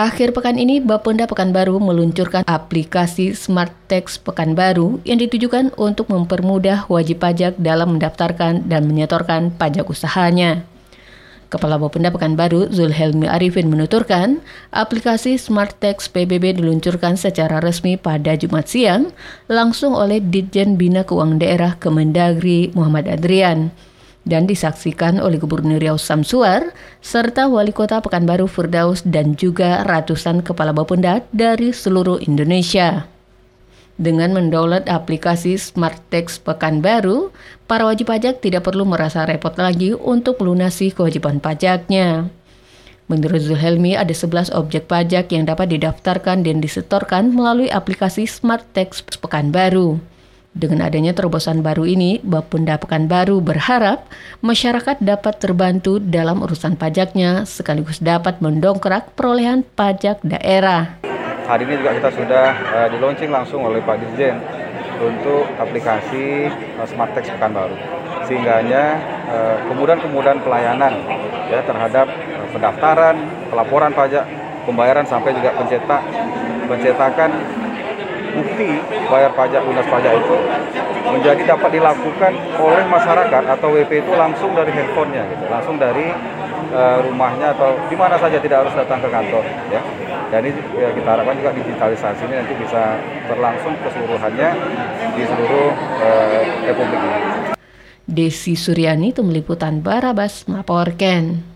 Akhir pekan ini, Bapenda Pekanbaru meluncurkan aplikasi Smart Tax Pekanbaru yang ditujukan untuk mempermudah wajib pajak dalam mendaftarkan dan menyetorkan pajak usahanya. Kepala Bapenda Pekanbaru, Zulhelmi Arifin menuturkan, aplikasi Smart Tax PBB diluncurkan secara resmi pada Jumat siang langsung oleh Ditjen Bina Keuangan Daerah Kemendagri Muhammad Adrian dan disaksikan oleh Gubernur Riau Samsuar serta Wali Kota Pekanbaru Firdaus dan juga ratusan kepala Bapenda dari seluruh Indonesia. Dengan mendownload aplikasi Smart Tax Pekanbaru, para wajib pajak tidak perlu merasa repot lagi untuk melunasi kewajiban pajaknya. Menurut Zulhelmi, ada 11 objek pajak yang dapat didaftarkan dan disetorkan melalui aplikasi Smart Tax Pekanbaru. Dengan adanya terobosan baru ini, Bapenda Pekanbaru berharap masyarakat dapat terbantu dalam urusan pajaknya sekaligus dapat mendongkrak perolehan pajak daerah. Hari ini juga kita sudah uh, di launching langsung oleh Pak Dirjen untuk aplikasi uh, Smart Tax Pekanbaru. Sehingganya uh, kemudahan-kemudahan pelayanan ya terhadap uh, pendaftaran, pelaporan pajak, pembayaran sampai juga pencetak pencetakan bukti bayar pajak lunas pajak itu menjadi dapat dilakukan oleh masyarakat atau WP itu langsung dari handphonenya gitu, langsung dari uh, rumahnya atau di mana saja tidak harus datang ke kantor ya. Dan ini ya, kita harapkan juga digitalisasi ini nanti bisa berlangsung keseluruhannya di seluruh uh, republik ini. Desi Suryani itu meliputan Barabas melaporkan.